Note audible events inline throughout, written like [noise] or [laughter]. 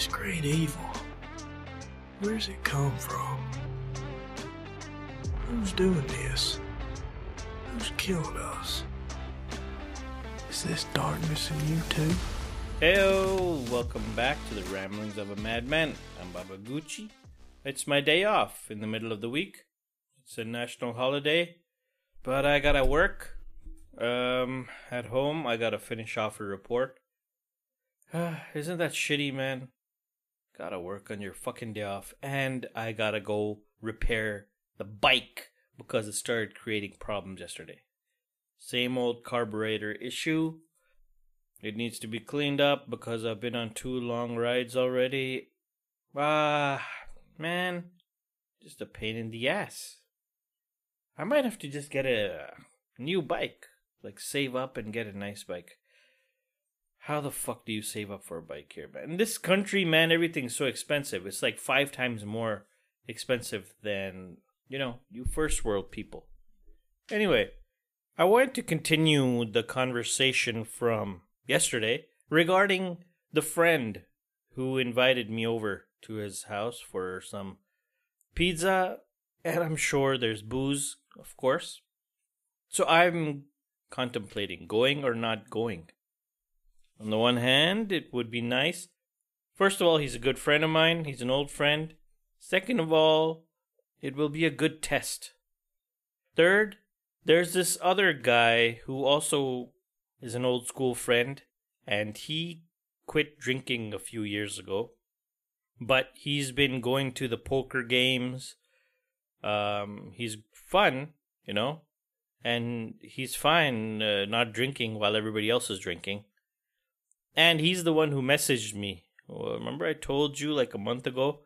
This great evil. Where's it come from? Who's doing this? Who's killing us? Is this darkness in you too? Heyo, welcome back to the Ramblings of a Madman. I'm Baba Guchi. It's my day off in the middle of the week. It's a national holiday, but I gotta work. Um, at home, I gotta finish off a report. [sighs] Isn't that shitty, man? Gotta work on your fucking day off, and I gotta go repair the bike because it started creating problems yesterday. Same old carburetor issue. It needs to be cleaned up because I've been on two long rides already. Ah, man, just a pain in the ass. I might have to just get a new bike, like save up and get a nice bike. How the fuck do you save up for a bike here, man? In this country, man, everything's so expensive. It's like five times more expensive than, you know, you first world people. Anyway, I wanted to continue the conversation from yesterday regarding the friend who invited me over to his house for some pizza, and I'm sure there's booze, of course. So I'm contemplating going or not going. On the one hand, it would be nice. First of all, he's a good friend of mine, he's an old friend. Second of all, it will be a good test. Third, there's this other guy who also is an old school friend, and he quit drinking a few years ago. But he's been going to the poker games. Um, he's fun, you know, and he's fine uh, not drinking while everybody else is drinking. And he's the one who messaged me. Remember, I told you like a month ago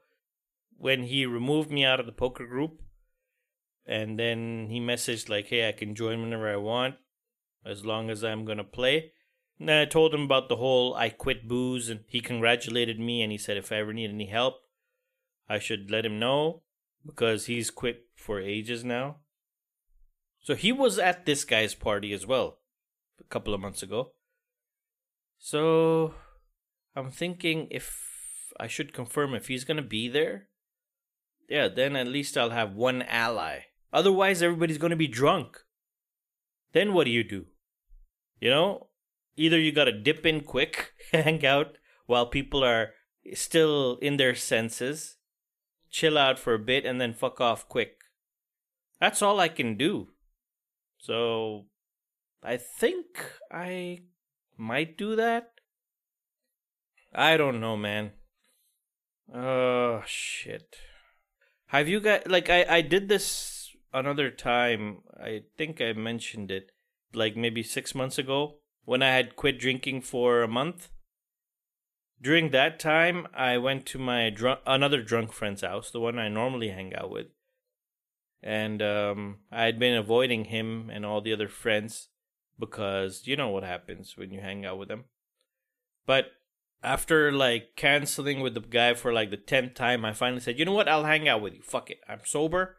when he removed me out of the poker group, and then he messaged like, "Hey, I can join whenever I want, as long as I'm gonna play." And I told him about the whole I quit booze, and he congratulated me, and he said if I ever need any help, I should let him know because he's quit for ages now. So he was at this guy's party as well a couple of months ago. So I'm thinking if I should confirm if he's to be there. Yeah, then at least I'll have one ally. Otherwise, everybody's to be drunk. Then what do you do? You know, either you got to dip in quick, [laughs] hang out while people are still in their senses, chill out for a bit, and then fuck off quick. That's all I can do. So I think I might do that. I don't know, man. Oh shit. Have you got like I I did this another time. I think I mentioned it like maybe 6 months ago when I had quit drinking for a month. During that time, I went to my drunk another drunk friend's house, the one I normally hang out with. And um I had been avoiding him and all the other friends because you know what happens when you hang out with them. But after like canceling with the guy for like the 10th time, I finally said, you know what? I'll hang out with you. Fuck it. I'm sober.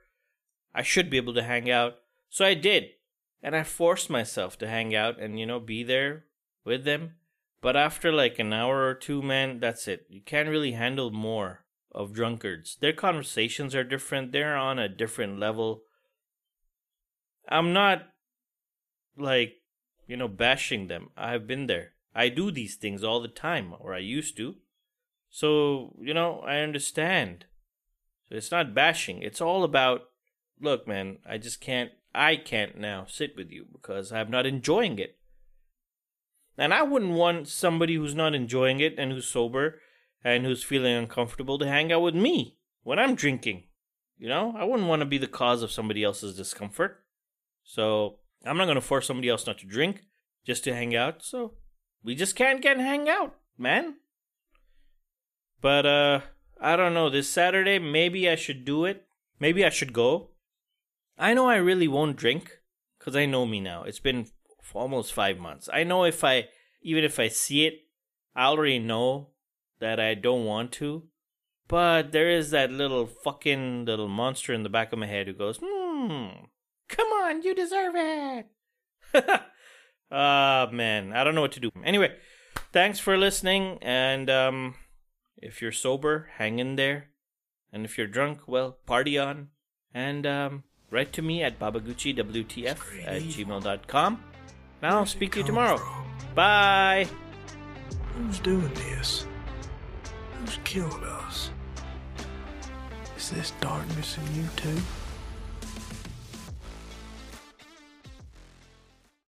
I should be able to hang out. So I did. And I forced myself to hang out and, you know, be there with them. But after like an hour or two, man, that's it. You can't really handle more of drunkards. Their conversations are different, they're on a different level. I'm not like you know, bashing them. I've been there. I do these things all the time, or I used to. So, you know, I understand. So it's not bashing. It's all about, look, man, I just can't, I can't now sit with you because I'm not enjoying it. And I wouldn't want somebody who's not enjoying it and who's sober and who's feeling uncomfortable to hang out with me when I'm drinking. You know, I wouldn't want to be the cause of somebody else's discomfort. So I'm not going to force somebody else not to drink just to hang out. So we just can't get hang out, man. But uh I don't know, this Saturday maybe I should do it. Maybe I should go. I know I really won't drink cuz I know me now. It's been almost 5 months. I know if I even if I see it, I already know that I don't want to. But there is that little fucking little monster in the back of my head who goes, "Hmm, Come on, you deserve it. [laughs] Ah, uh, man. I don't know what to do. Anyway, thanks for listening. And um, If you're sober, hang in there. And if you're drunk, well, party on. And um, write to me at babaguchiwtf at gmail.com. And I'll speak to you tomorrow. from? Bye. Who's doing this? Who's killed us? Is this darkness in you too?